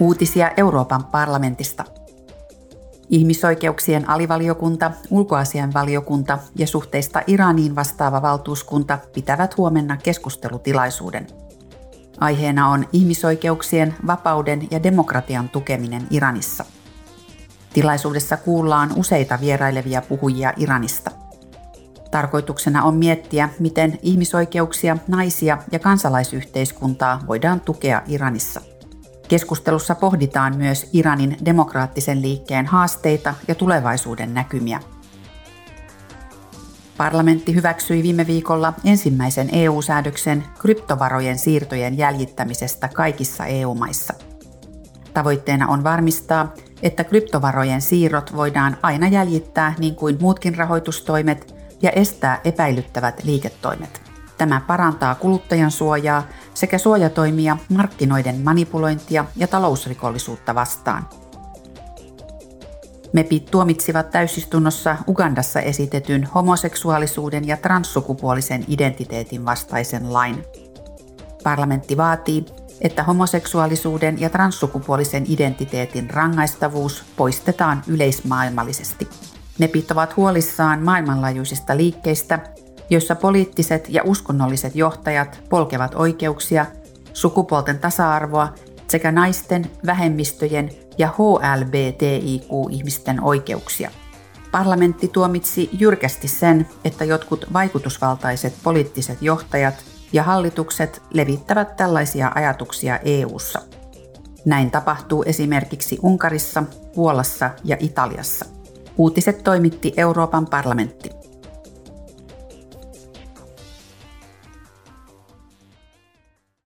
Uutisia Euroopan parlamentista. Ihmisoikeuksien alivaliokunta, ulkoasianvaliokunta ja suhteista Iraniin vastaava valtuuskunta pitävät huomenna keskustelutilaisuuden. Aiheena on ihmisoikeuksien, vapauden ja demokratian tukeminen Iranissa. Tilaisuudessa kuullaan useita vierailevia puhujia Iranista. Tarkoituksena on miettiä, miten ihmisoikeuksia, naisia ja kansalaisyhteiskuntaa voidaan tukea Iranissa – Keskustelussa pohditaan myös Iranin demokraattisen liikkeen haasteita ja tulevaisuuden näkymiä. Parlamentti hyväksyi viime viikolla ensimmäisen EU-säädöksen kryptovarojen siirtojen jäljittämisestä kaikissa EU-maissa. Tavoitteena on varmistaa, että kryptovarojen siirrot voidaan aina jäljittää niin kuin muutkin rahoitustoimet ja estää epäilyttävät liiketoimet. Tämä parantaa kuluttajan suojaa sekä suojatoimia markkinoiden manipulointia ja talousrikollisuutta vastaan. MEPit tuomitsivat täysistunnossa Ugandassa esitetyn homoseksuaalisuuden ja transsukupuolisen identiteetin vastaisen lain. Parlamentti vaatii, että homoseksuaalisuuden ja transsukupuolisen identiteetin rangaistavuus poistetaan yleismaailmallisesti. MEPit ovat huolissaan maailmanlaajuisista liikkeistä, joissa poliittiset ja uskonnolliset johtajat polkevat oikeuksia, sukupuolten tasa-arvoa sekä naisten, vähemmistöjen ja HLBTIQ-ihmisten oikeuksia. Parlamentti tuomitsi jyrkästi sen, että jotkut vaikutusvaltaiset poliittiset johtajat ja hallitukset levittävät tällaisia ajatuksia EU:ssa. Näin tapahtuu esimerkiksi Unkarissa, Puolassa ja Italiassa. Uutiset toimitti Euroopan parlamentti.